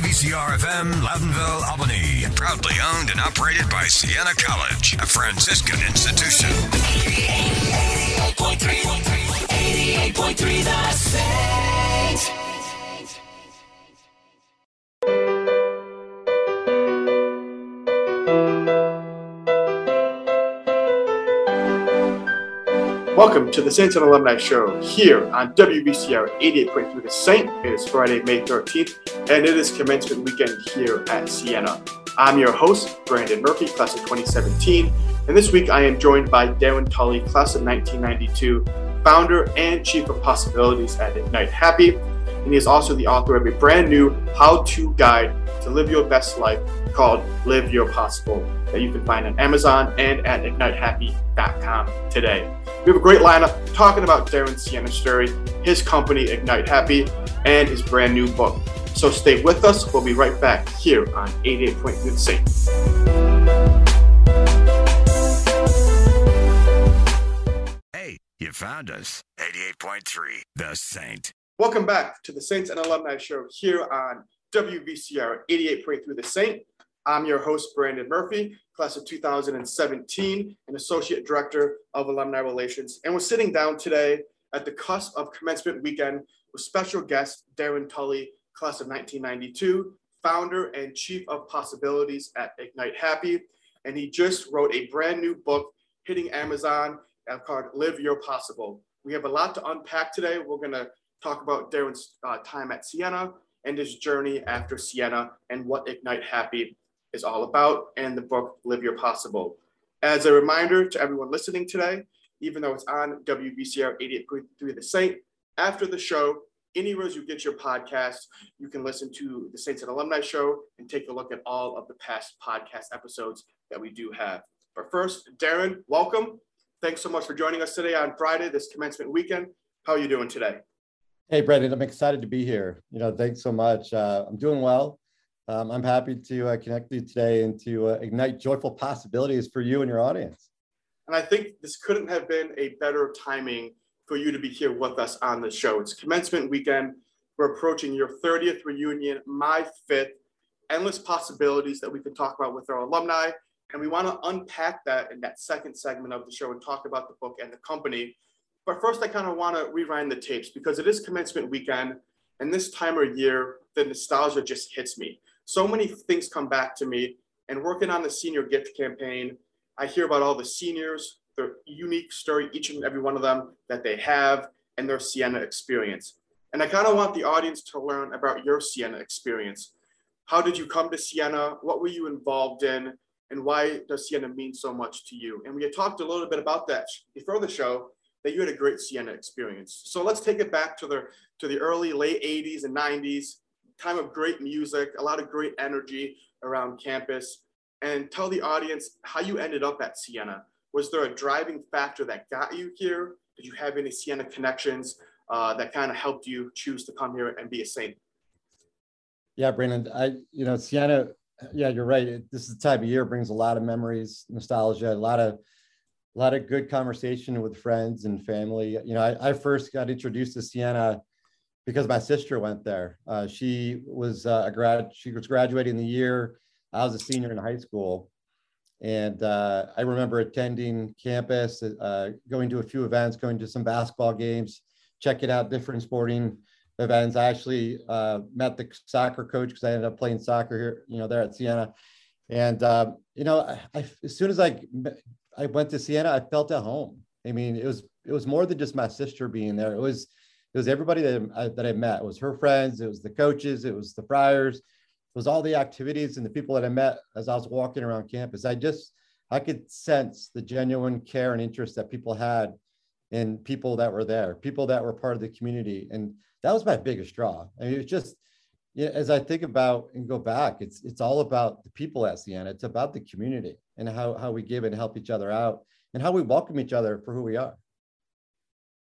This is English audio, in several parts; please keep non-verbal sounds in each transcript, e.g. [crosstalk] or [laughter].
WVCR FM, Loudonville, Albany. Proudly owned and operated by Siena College, a Franciscan institution. 88.3, 88.3, The Saint. Welcome to the Saints and Alumni Show here on WVCR 88.3 The Saint. It is Friday, May 13th, and it is commencement weekend here at Siena. I'm your host, Brandon Murphy, class of 2017, and this week I am joined by Darrin Tulley, class of 1992, founder and chief of possibilities at Ignite Happy, and he is also the author of a brand new how to guide to live your best life called Live Your Possible that you can find on Amazon and at ignitehappy.com today. We have a great lineup talking about Darrin Siena's story, his company, Ignite Happy, and his brand new book. So stay with us. We'll be right back here on 88.3 The Saint. Hey, you found us. 88.3 The Saint. Welcome back to the Saints and Alumni Show here on WVCR 88.3 The Saint. I'm your host, Brandon Murphy, class of 2017, and Associate Director of Alumni Relations. And we're sitting down today at the cusp of commencement weekend with special guest Darrin Tulley, class of 1992, founder and chief of possibilities at Ignite Happy. And he just wrote a brand new book hitting Amazon called Live Your Possible. We have a lot to unpack today. We're going to talk about Darrin's uh, time at Siena and his journey after Siena and what Ignite Happy is all about and the book Live Your Possible. As a reminder to everyone listening today, even though it's on WVCR 88.3 The Saint, after the show, anywhere you get your podcast, you can listen to the Saints and Alumni Show and take a look at all of the past podcast episodes that we do have. But first, Darrin, welcome. Thanks so much for joining us today on Friday, this commencement weekend. How are you doing today? Hey, Brendan, I'm excited to be here. You know, thanks so much. Uh, I'm doing well. Um, I'm happy to uh, connect you today and to uh, ignite joyful possibilities for you and your audience. And I think this couldn't have been a better timing for you to be here with us on the show. It's commencement weekend. We're approaching your 30th reunion, my fifth, endless possibilities that we can talk about with our alumni. And we want to unpack that in that second segment of the show and talk about the book and the company. But first, I kind of want to rewind the tapes because it is commencement weekend. And this time of year, the nostalgia just hits me so many things come back to me. And working on the senior gift campaign, I hear about all the seniors, their unique story, each and every one of them that they have, and their Siena experience. And I kind of want the audience to learn about your Siena experience. How did you come to Siena? What were you involved in? And why does Siena mean so much to you? And we had talked a little bit about that before the show, that you had a great Siena experience. So let's take it back to the to the early late 80s and 90s time of great music, a lot of great energy around campus, and tell the audience how you ended up at Siena. Was there a driving factor that got you here? Did you have any Siena connections uh, that kind of helped you choose to come here and be a saint? Yeah, Brandon, I, you know, Siena, yeah, you're right. This is the time of year brings a lot of memories, nostalgia, a lot of, a lot of good conversation with friends and family. You know, I, I first got introduced to Siena because my sister went there. Uh, she was uh, a grad. She was graduating the year I was a senior in high school, and uh, I remember attending campus, uh, going to a few events, going to some basketball games, checking out different sporting events. I actually uh, met the soccer coach because I ended up playing soccer here, you know, there at Siena. And um, you know, I, I, as soon as I I went to Siena, I felt at home. I mean, it was it was more than just my sister being there. It was it was everybody that I, that I met. It was her friends, it was the coaches, it was the friars, it was all the activities and the people that I met as I was walking around campus. I just I could sense the genuine care and interest that people had in people that were there, people that were part of the community, and that was my biggest draw. I mean, it's just you know, as I think about and go back, it's it's all about the people at Siena. It's about the community and how how we give and help each other out and how we welcome each other for who we are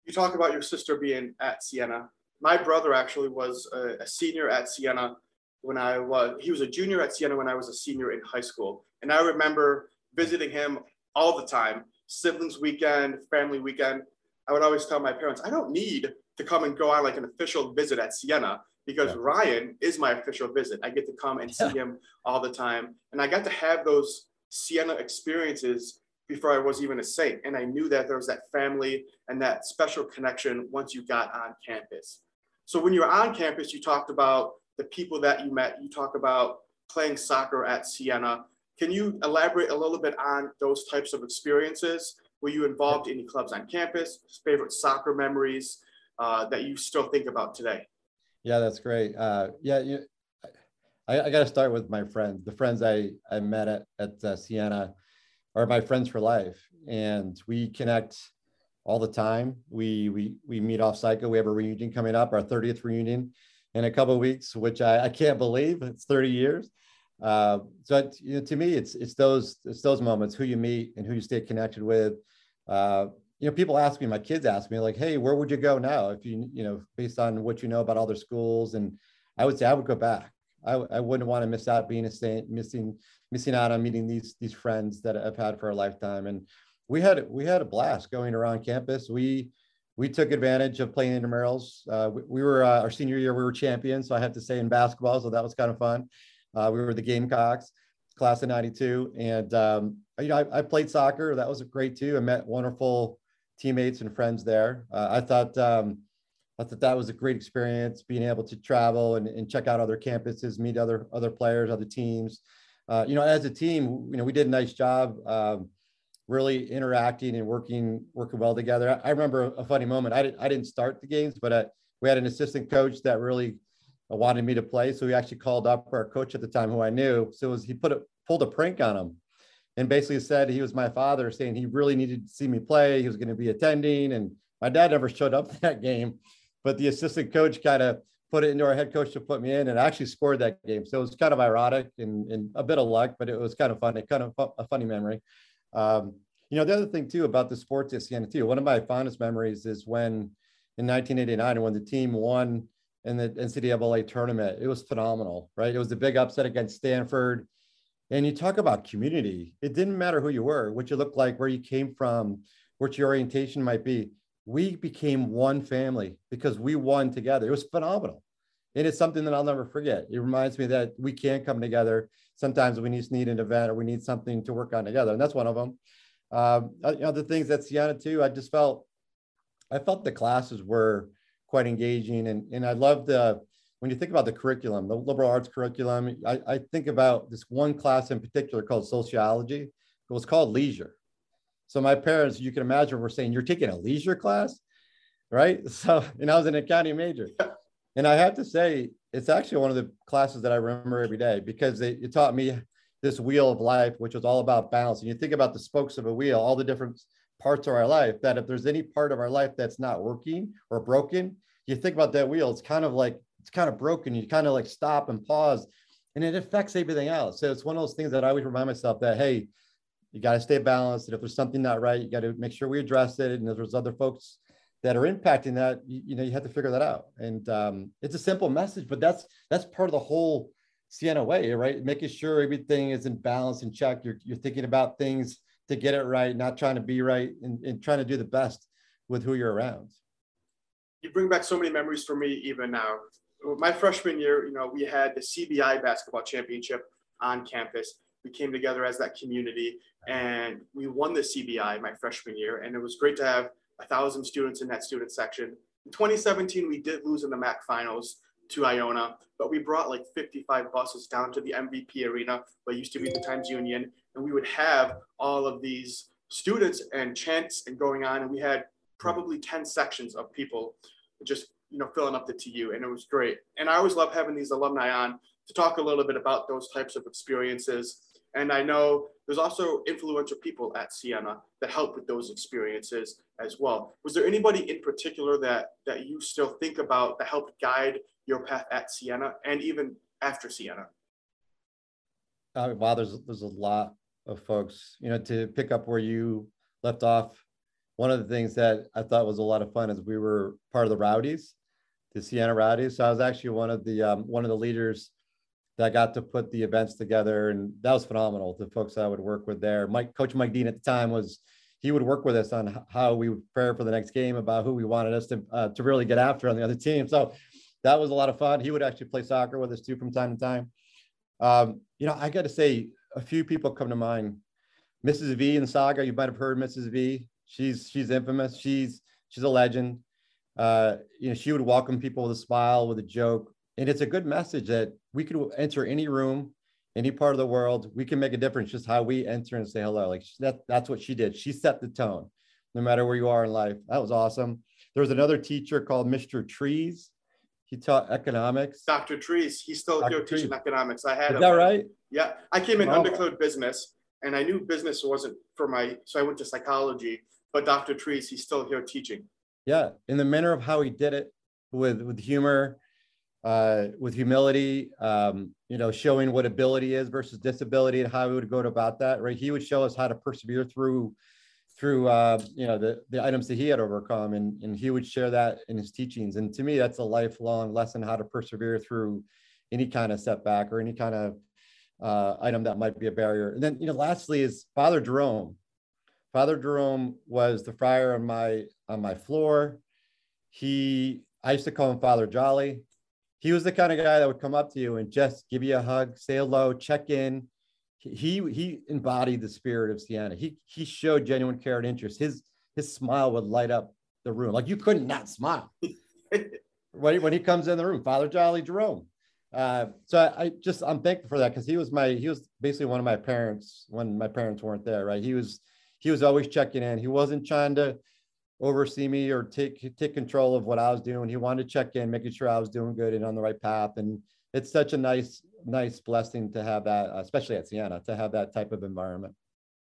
you talk about your sister being at Siena. My brother actually was a, a, senior at Siena when I was, he was a junior at Siena when I was a senior in high school. And I remember visiting him all the time, siblings weekend, family weekend. I would always tell my parents, I don't need to come and go on like an official visit at Siena. because yeah. Ryan is my official visit. I get to come and see [laughs] him all the time. And I got to have those Siena experiences before I was even a Saint. And I knew that there was that family and that special connection once you got on campus. So when you were on campus, you talked about the people that you met, you talk about playing soccer at Siena. Can you elaborate a little bit on those types of experiences? Were you involved in any clubs on campus? Favorite soccer memories uh, that you still think about today? Yeah, that's great. Uh, yeah, you, I, I got to start with my friends. The friends I, I met at, at uh, Siena are my friends for life, and we connect all the time. We we we meet off cycle. We have a reunion coming up, our 30th reunion in a couple weeks, which I, I can't believe it's 30 years. Uh, so you know, to me, it's it's those it's those moments who you meet and who you stay connected with. Uh, you know, people ask me, my kids ask me, like, "Hey, where would you go now if you you know based on what you know about other schools?" And I would say I would go back. I, I wouldn't want to miss out being a saint, missing missing out on meeting these these friends that I've had for a lifetime. And we had we had a blast going around campus. We we took advantage of playing intramurals. Uh, we, we, were uh, our senior year, we were champions. So I have to say in basketball, so that was kind of fun. Uh, we were the Gamecocks, class of '92, and um, you know I, I, played soccer. That was great too. I met wonderful teammates and friends there. Uh, I thought um, I thought that was a great experience, being able to travel and, and check out other campuses, meet other other players, other teams. Uh, you know, as a team, you know, we did a nice job. Um, really interacting and working working well together. I, I remember a funny moment. I didn't I didn't start the games, but I, we had an assistant coach that really wanted me to play. So he actually called up our coach at the time, who I knew. So was, he put a pulled a prank on him, and basically said he was my father, saying he really needed to see me play. He was going to be attending, and my dad never showed up [laughs] that game, but the assistant coach kind of put it into our head coach to put me in, and I actually scored that game. So it was kind of ironic and, and a bit of luck, but it was kind of funny, kind of a funny memory. Um, you know, the other thing too about the sports at Siena too, one of my fondest memories is when in 1989, when the team won in the NCAA tournament, it was phenomenal, right? It was a big upset against Stanford. And you talk about community. It didn't matter who you were, what you looked like, where you came from, what your orientation might be. We became one family because we won together. It was phenomenal. And it's something that I'll never forget. It reminds me that we can come together. Sometimes we just need an event or we need something to work on together. And that's one of them. Um, other things that Siena too, I just felt, I felt the classes were quite engaging and, and I love the, when you think about the curriculum, the liberal arts curriculum, I, I think about this one class in particular called sociology. It was called leisure. So my parents, you can imagine, were saying, you're taking a leisure class, right? [laughs] So, and I was an accounting major. And I have to say, it's actually one of the classes that I remember every day because it, it taught me this wheel of life, which was all about balance. And you think about the spokes of a wheel, all the different parts of our life, that if there's any part of our life that's not working or broken, you think about that wheel, it's kind of like, it's kind of broken. You kind of like stop and pause and it affects everything else. So it's one of those things that I always remind myself that, hey, you got to stay balanced. And if there's something not right, you got to make sure we address it. And if there's other folks that are impacting that, you, you know, you have to figure that out. And um, it's a simple message, but that's that's part of the whole Siena way, right? Making sure everything is in balance and check. You're, you're thinking about things to get it right, not trying to be right and, and trying to do the best with who you're around. You bring back so many memories for me even now. My freshman year, you know, we had the CBI basketball championship on campus. We came together as that community and we won the CBI my freshman year. And it was great to have a thousand students in that student section. In 2017, we did lose in the MAAC finals, to Iona, but we brought like 55 buses down to the MVP arena, what used to be the Times Union, and we would have all of these students and chants and going on, and we had probably 10 sections of people just you know filling up the TU, and it was great. And I always love having these alumni on to talk a little bit about those types of experiences. And I know there's also influential people at Siena that help with those experiences as well. Was there anybody in particular that that you still think about that helped guide your path at Siena and even after Siena? Uh, wow, there's there's a lot of folks. You know, to pick up where you left off, one of the things that I thought was a lot of fun is we were part of the Rowdies, the Siena Rowdies. So I was actually one of the um, one of the leaders that got to put the events together, and that was phenomenal. The folks I would work with there, Mike, Coach Mike Deane at the time was he would work with us on how we would prepare for the next game, about who we wanted us to uh, to really get after on the other team. So that was a lot of fun. He would actually play soccer with us too from time to time. Um, you know, I got to say, a few people come to mind. Mrs. V in Saga, you might have heard Mrs. V. She's she's infamous. She's she's a legend. Uh, you know, she would welcome people with a smile, with a joke, and it's a good message that we could enter any room, any part of the world. We can make a difference just how we enter and say hello. Like that, that's what she did. She set the tone, no matter where you are in life. That was awesome. There was another teacher called Mr. Trees he taught economics. Dr. Trees, he's still Dr. here teaching Trees. economics. I had Is him. that right? Yeah, I came in Wow. undercloud business and I knew business wasn't for my, so I went to psychology. But Dr. Trees, he's still here teaching. Yeah, in the manner of how he did it, with with humor, uh, with humility, um, you know, showing what ability is versus disability and how we would go about that. Right, he would show us how to persevere through through uh, you know the the items that he had overcome, and and he would share that in his teachings. And to me, that's a lifelong lesson how to persevere through any kind of setback or any kind of uh, item that might be a barrier. And then you know, lastly is Father Jerome. Father Jerome was the friar on my on my floor. He, I used to call him Father Jolly. He was the kind of guy that would come up to you and just give you a hug, say hello, check in. He he embodied the spirit of Siena. He he showed genuine care and interest. His his smile would light up the room. Like you couldn't not smile [laughs] when he, when he comes in the room. Father Jolly Jerome. Uh, so I, I just I'm thankful for that because he was my he was basically one of my parents when my parents weren't there. Right, he was he was always checking in. He wasn't trying to oversee me or take take control of what I was doing. He wanted to check in, making sure I was doing good and on the right path. And it's such a nice nice blessing to have that, especially at Siena, to have that type of environment.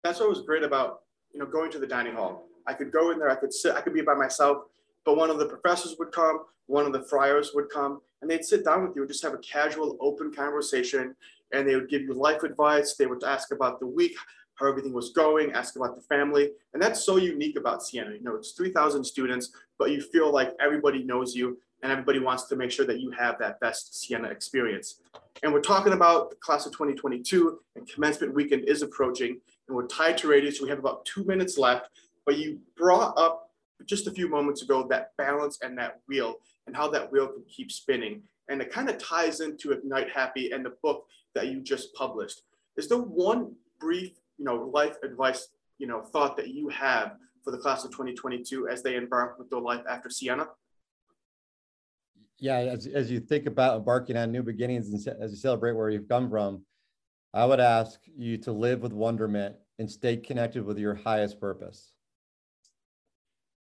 That's what was great about, you know, going to the dining hall. I could go in there, I could sit, I could be by myself, but one of the professors would come, one of the friars would come, and they'd sit down with you and just have a casual, open conversation. And they would give you life advice. They would ask about the week, how everything was going, ask about the family. And that's so unique about Siena. You know, it's 3,000 students, but you feel like everybody knows you and everybody wants to make sure that you have that best Siena experience. And we're talking about the class of 2022 and commencement weekend is approaching and we're tied to radio, so we have about two minutes left. But you brought up just a few moments ago that balance and that wheel and how that wheel can keep spinning. And it kind of ties into Ignite Happy and the book that you just published. Is there one brief, you know, life advice, you know, thought that you have for the class of 2022 as they embark with their life after Siena? Yeah, as, as you think about embarking on new beginnings and as you celebrate where you've come from, I would ask you to live with wonderment and stay connected with your highest purpose.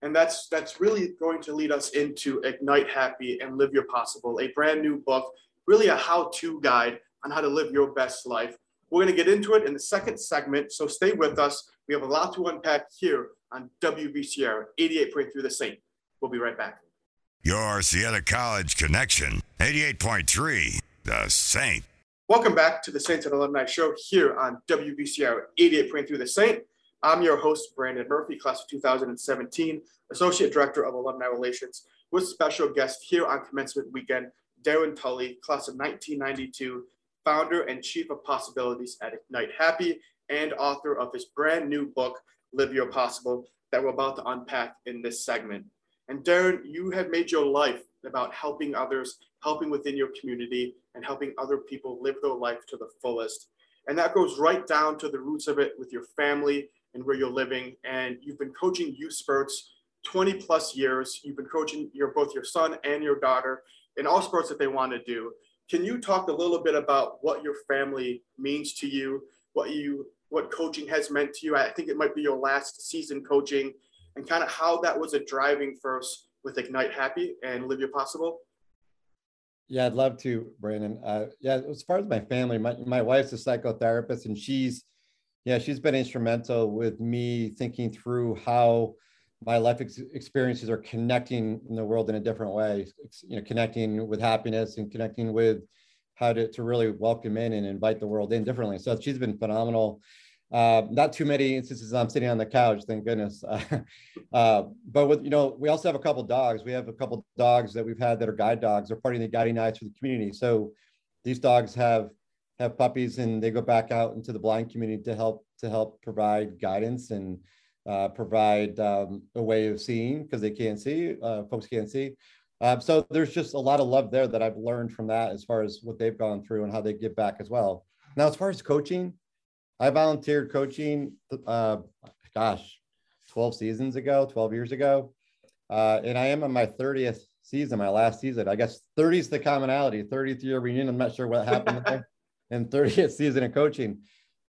And that's that's really going to lead us into Ignite Happy and Live Your Possible, a brand new book, really a how-to guide on how to live your best life. We're going to get into it in the second segment, so stay with us. We have a lot to unpack here on WVCR 88.3 The Saint. We'll be right back. Your Siena College connection, 88.3, The Saint. Welcome back to the Saints and Alumni Show here on WVCR 88.3 The Saint. I'm your host, Brandon Murphy, class of 2017, Associate Director of Alumni Relations, with special guest here on commencement weekend, Darrin Tulley, class of 1992, founder and chief of possibilities at Ignite Happy, and author of his brand new book, Live Your Possible, that we're about to unpack in this segment. And Darrin, you have made your life about helping others, helping within your community, and helping other people live their life to the fullest. And that goes right down to the roots of it with your family and where you're living. And you've been coaching youth spurts 20 plus years. You've been coaching your both your son and your daughter in all sports that they want to do. Can you talk a little bit about what your family means to you, what you what coaching has meant to you? I think it might be your last season coaching, and kind of how that was a driving force with Ignite Happy and Live Your Possible. Yeah, I'd love to, Brandon. Uh, yeah, as far as my family, my, my wife's a psychotherapist and she's, yeah, she's been instrumental with me thinking through how my life ex- experiences are connecting in the world in a different way, you know, connecting with happiness and connecting with how to, to really welcome in and invite the world in differently. So she's been phenomenal. Uh, not too many instances I'm sitting on the couch, thank goodness. [laughs] uh, but with you know, we also have a couple dogs. We have a couple dogs that we've had that are guide dogs. They're part of the guiding eyes for the community. So these dogs have have puppies and they go back out into the blind community to help to help provide guidance and uh, provide um, a way of seeing because they can't see. Uh, folks can't see. Um, so there's just a lot of love there that I've learned from that as far as what they've gone through and how they give back as well. Now, as far as coaching, I volunteered coaching, uh, gosh, 12 seasons ago, 12 years ago. Uh, and I am in my 30th season, my last season. I guess 30 is the commonality, 30th year reunion. I'm not sure what happened there. [laughs] And 30th season of coaching.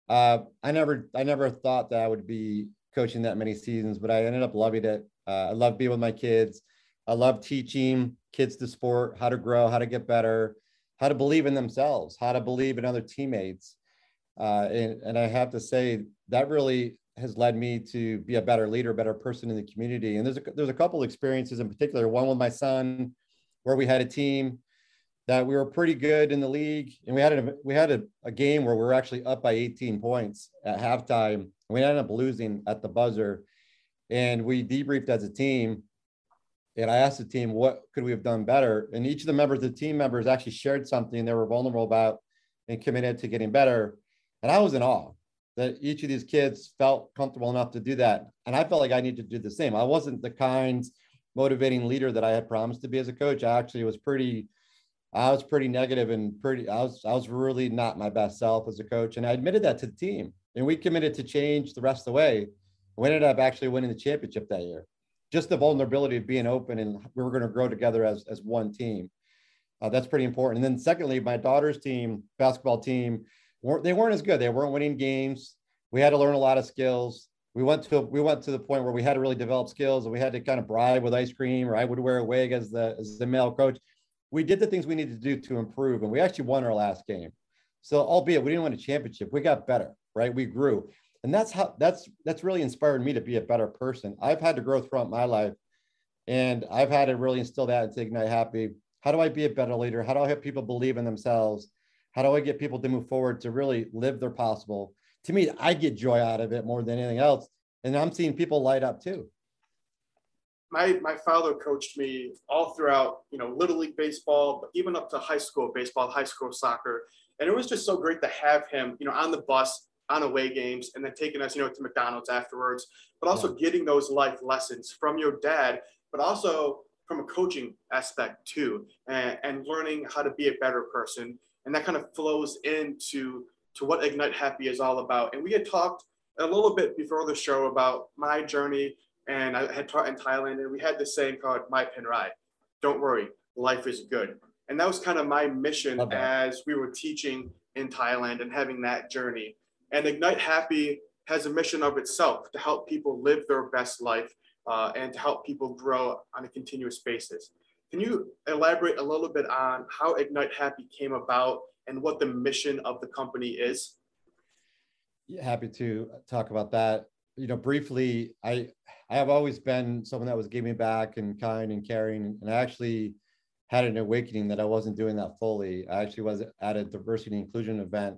Uh, I never, I never thought that I would be coaching that many seasons, but I ended up loving it. Uh, I love being with my kids. I love teaching kids the sport, how to grow, how to get better, how to believe in themselves, how to believe in other teammates. Uh, and, and I have to say that really has led me to be a better leader, better person in the community. And there's a, there's a couple experiences in particular. One with my son, where we had a team that we were pretty good in the league, and we had a we had a, a game where we were actually up by 18 points at halftime, we ended up losing at the buzzer. And we debriefed as a team, and I asked the team what could we have done better. And each of the members, the team members, actually shared something they were vulnerable about and committed to getting better. And I was in awe that each of these kids felt comfortable enough to do that. And I felt like I needed to do the same. I wasn't the kind motivating leader that I had promised to be as a coach. I actually was pretty, I was pretty negative and pretty, I was, I was really not my best self as a coach. And I admitted that to the team. And we committed to change the rest of the way. We ended up actually winning the championship that year. Just the vulnerability of being open and we were going to grow together as, as one team. Uh, that's pretty important. And then secondly, my daughter's team, basketball team, weren't they weren't as good. They weren't winning games. We had to learn a lot of skills. We went to we went to the point where we had to really develop skills, and we had to kind of bribe with ice cream, or I would wear a wig as the as the male coach. We did the things we needed to do to improve, and we actually won our last game. So, albeit we didn't win a championship, we got better, right? We grew, and that's how that's that's really inspired me to be a better person. I've had to grow throughout my life, and I've had to really instill that into Ignite Happy. How do I be a better leader? How do I help people believe in themselves? How do I get people to move forward to really live their possible? To me, I get joy out of it more than anything else. And I'm seeing people light up too. My, my father coached me all throughout, you know, little league baseball, but even up to high school baseball, high school soccer. And it was just so great to have him, you know, on the bus on away games and then taking us, you know, to McDonald's afterwards, but also yeah. getting those life lessons from your dad, but also from a coaching aspect too, and, and learning how to be a better person and that kind of flows into to what Ignite Happy is all about. And we had talked a little bit before the show about my journey, and I had taught in Thailand, and we had this saying called "Mai Pen Rai." Don't worry, life is good. And that was kind of my mission as we were teaching in Thailand and having that journey. And Ignite Happy has a mission of itself to help people live their best life uh, and to help people grow on a continuous basis. Can you elaborate a little bit on how Ignite Happy came about and what the mission of the company is? Yeah, happy to talk about that. You know, briefly, I I have always been someone that was giving back and kind and caring, and I actually had an awakening that I wasn't doing that fully. I actually was at a diversity and inclusion event,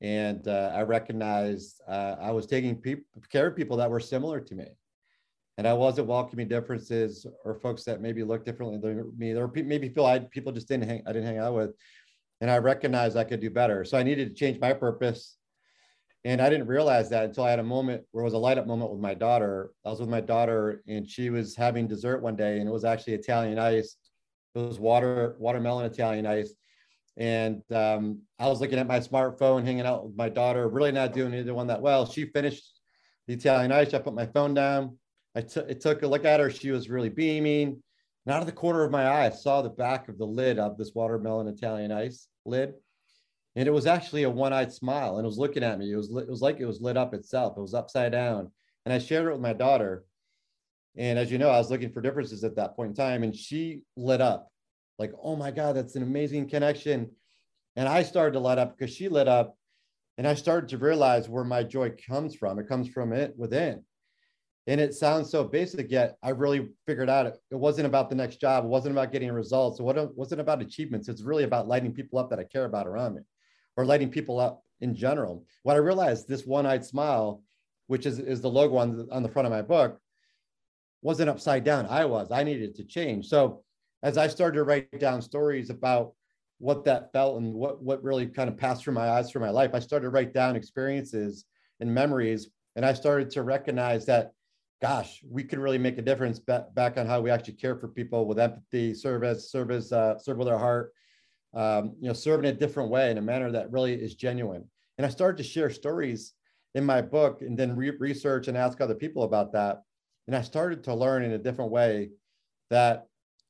and uh, I recognized uh, I was taking pe- care of people that were similar to me and I wasn't welcoming differences or folks that maybe look differently than me, or maybe feel I people just didn't hang I didn't hang out with, and I recognized I could do better. So I needed to change my purpose, and I didn't realize that until I had a moment where it was a light up moment with my daughter. I was with my daughter, and she was having dessert one day, and it was actually Italian ice. It was water watermelon Italian ice. And um, I was looking at my smartphone, hanging out with my daughter, really not doing either one that well. She finished the Italian ice. I put my phone down I, t- I took a look at her. She was really beaming. And out of the corner of my eye, I saw the back of the lid of this watermelon Italian ice lid. And it was actually a one eyed smile and it was looking at me. It was, it was like it was lit up itself, it was upside down. And I shared it with my daughter. And as you know, I was looking for differences at that point in time. And she lit up like, oh my God, that's an amazing connection. And I started to light up because she lit up. And I started to realize where my joy comes from. It comes from it within and it sounds so basic yet i really figured out it, it wasn't about the next job it wasn't about getting results it wasn't about achievements it's really about lighting people up that i care about around me or lighting people up in general what i realized this one-eyed smile which is, is the logo on the, on the front of my book wasn't upside down i was i needed to change so as i started to write down stories about what that felt and what what really kind of passed through my eyes through my life i started to write down experiences and memories and i started to recognize that gosh, we could really make a difference back, back on how we actually care for people with empathy, service, service, uh, serve with our heart, um, you know, serve in a different way in a manner that really is genuine. And I started to share stories in my book and then re- research and ask other people about that. And I started to learn in a different way that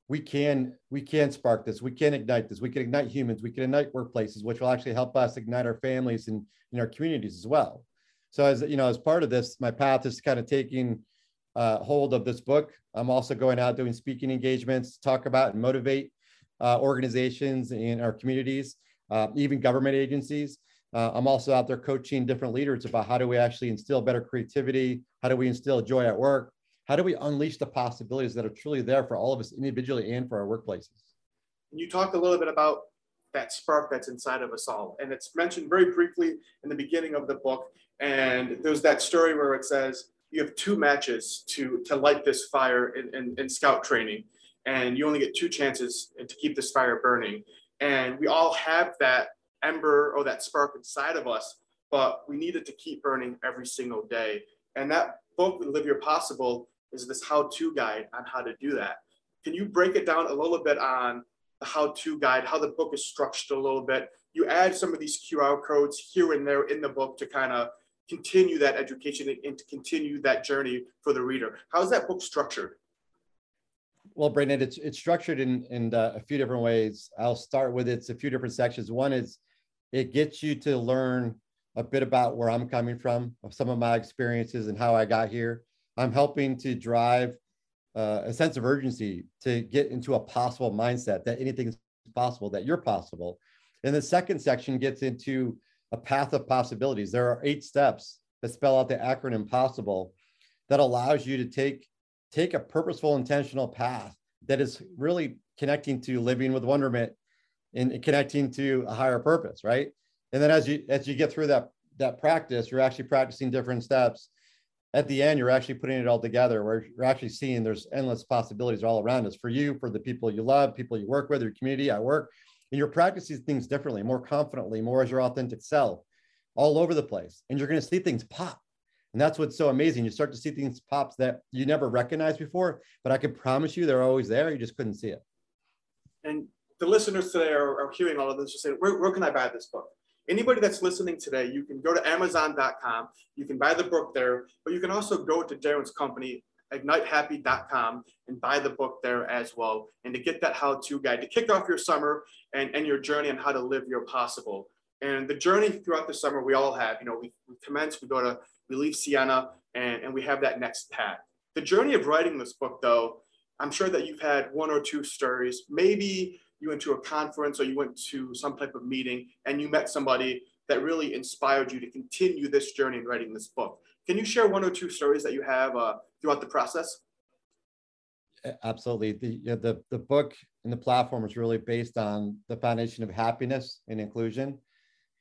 we can we can spark this we can ignite this we can ignite humans we can ignite workplaces which will actually help us ignite our families and in our communities as well so as you know as part of this my path is kind of taking uh, hold of this book. I'm also going out doing speaking engagements, talk about and motivate uh, organizations in our communities, uh, even government agencies. Uh, I'm also out there coaching different leaders about how do we actually instill better creativity? How do we instill joy at work? How do we unleash the possibilities that are truly there for all of us individually and for our workplaces? You talk a little bit about that spark that's inside of us all. And it's mentioned very briefly in the beginning of the book. And there's that story where it says, you have two matches to to light this fire in, in, in scout training and you only get two chances to keep this fire burning and we all have that ember or that spark inside of us but we need it to keep burning every single day and that book live your possible is this how-to guide on how to do that can you break it down a little bit on the how-to guide how the book is structured a little bit you add some of these qr codes here and there in the book to kind of continue that education and to continue that journey for the reader. How is that book structured? Well, Brandon, it's it's structured in in uh, a few different ways. I'll start with it's a few different sections. One is it gets you to learn a bit about where I'm coming from, of some of my experiences and how I got here. I'm helping to drive uh, a sense of urgency to get into a possible mindset that anything is possible, that you're possible. And the second section gets into a path of possibilities. There are eight steps that spell out the acronym possible that allows you to take take a purposeful intentional path that is really connecting to living with wonderment and connecting to a higher purpose right and then as you as you get through that that practice you're actually practicing different steps at the end you're actually putting it all together where you're actually seeing there's endless possibilities all around us for you for the people you love people you work with your community at work and you're practicing things differently, more confidently, more as your authentic self, all over the place. And you're going to see things pop. And that's what's so amazing. You start to see things pops that you never recognized before, but I can promise you they're always there. You just couldn't see it. And the listeners today are, are hearing all of this, just saying, where, where can I buy this book? Anybody that's listening today, you can go to Amazon.com. You can buy the book there, but you can also go to Darrin's company, ignitehappy.com and buy the book there as well. And to get that how-to guide to kick off your summer and, and your journey on how to live your possible. And the journey throughout the summer we all have, you know, we, we commence, we go to, we leave Siena and, and we have that next path. The journey of writing this book though, I'm sure that you've had one or two stories. Maybe you went to a conference or you went to some type of meeting and you met somebody that really inspired you to continue this journey in writing this book. Can you share one or two stories that you have uh, throughout the process? Absolutely. The, you know, the, the book and the platform is really based on the foundation of happiness and inclusion.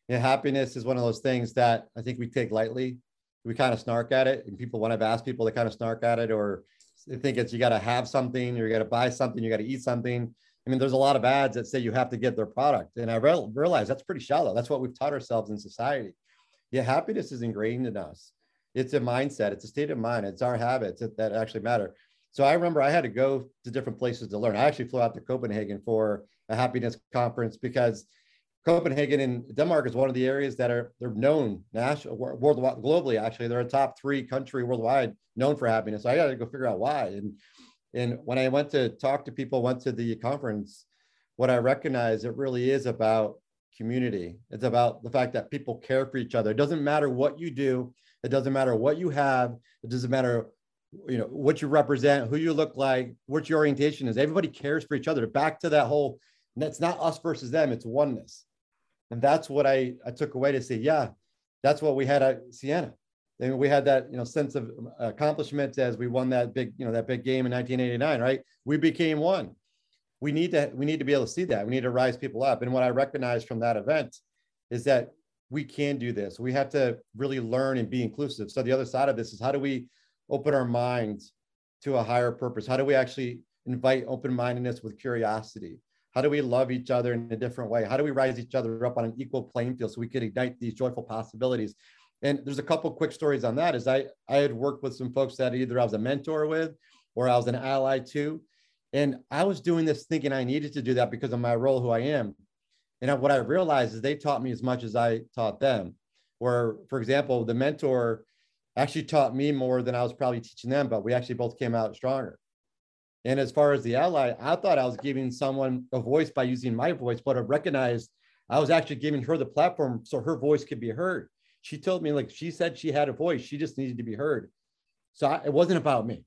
You know, happiness is one of those things that I think we take lightly. We kind of snark at it, and people, when I've asked people, they kind of snark at it, or they think it's you got to have something, or you got to buy something, you got to eat something. I mean, there's a lot of ads that say you have to get their product, and I re- realize that's pretty shallow. That's what we've taught ourselves in society. Yeah, happiness is ingrained in us. It's a mindset. It's a state of mind. It's our habits that, that actually matter. So i remember i had to go to different places to learn. I actually flew out to copenhagen for a happiness conference because copenhagen in denmark is one of the areas that are they're known national worldwide globally actually. They're a top three country worldwide known for happiness. So i got to go figure out why. And and when i went to talk to people went to the conference what i recognize it really is about community it's about the fact that people care for each other it doesn't matter what you do it doesn't matter what you have. It doesn't matter, you know, what you represent, who you look like, what your orientation is. Everybody cares for each other. Back to that whole, that's not us versus them. It's oneness. And that's what I, I took away to say, yeah, that's what we had at Siena. And we had that, you know, sense of um, accomplishment as we won that big, you know, that big game in 1989, right? We became one. We need to, we need to be able to see that. We need to rise people up. And what I recognize from that event is that we can do this. We have to really learn and be inclusive. So the other side of this is how do we open our minds to a higher purpose? How do we actually invite open-mindedness with curiosity? How do we love each other in a different way? How do we rise each other up on an equal playing field so we can ignite these joyful possibilities? And there's a couple quick stories on that. Is I I had worked with some folks that either I was a mentor with or I was an ally to, and I was doing this thinking I needed to do that because of my role, who I am. And what I realized is they taught me as much as I taught them. Or, for example, the mentor actually taught me more than I was probably teaching them, but we actually both came out stronger. And as far as the ally, I thought I was giving someone a voice by using my voice, but I recognized I was actually giving her the platform so her voice could be heard. She told me, like, she said she had a voice, she just needed to be heard. So I, it wasn't about me.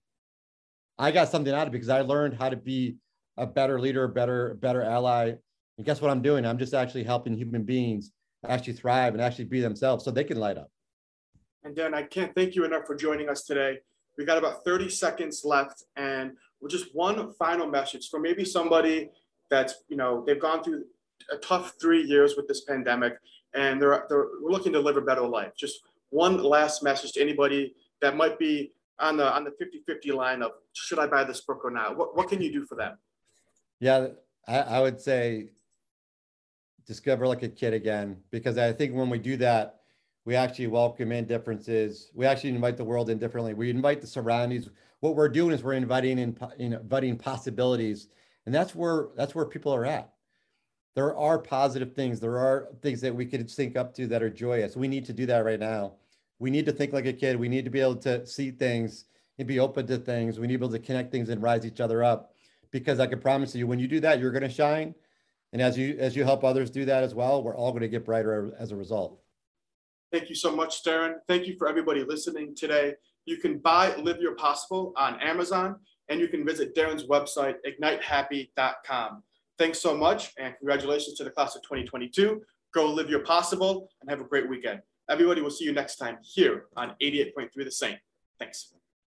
I got something out of it because I learned how to be a better leader, a better, better ally. And guess what I'm doing? I'm just actually helping human beings actually thrive and actually be themselves so they can light up. And Dan, I can't thank you enough for joining us today. We got about 30 seconds left, and just one final message for maybe somebody that's you know they've gone through a tough three years with this pandemic, and they're they're looking to live a better life. Just one last message to anybody that might be on the on the 50-50 line of should I buy this book or not? What what can you do for them? Yeah, I, I would say discover like a kid again because I think when we do that, we actually welcome in differences. We actually invite the world in differently. We invite the surroundings. What we're doing is we're inviting in, inviting possibilities, and that's where that's where people are at. There are positive things. There are things that we could sync up to that are joyous. We need to do that right now. We need to think like a kid. We need to be able to see things and be open to things. We need to be able to connect things and rise each other up. Because I can promise you, when you do that, you're going to shine. And as you as you help others do that as well, we're all going to get brighter as a result. Thank you so much, Darrin. Thank you for everybody listening today. You can buy Live Your Possible on Amazon, and you can visit Darrin's website, ignitehappy.com. Thanks so much, and congratulations to the class of 2022. Go live your possible and have a great weekend. Everybody, we'll see you next time here on 88.3 The Saint. Thanks.